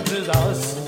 to us.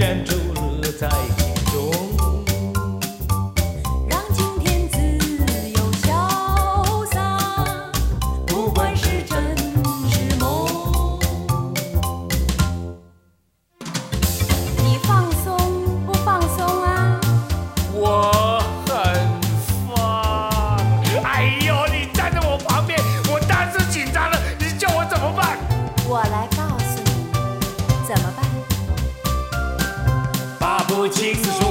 gentle. 我亲手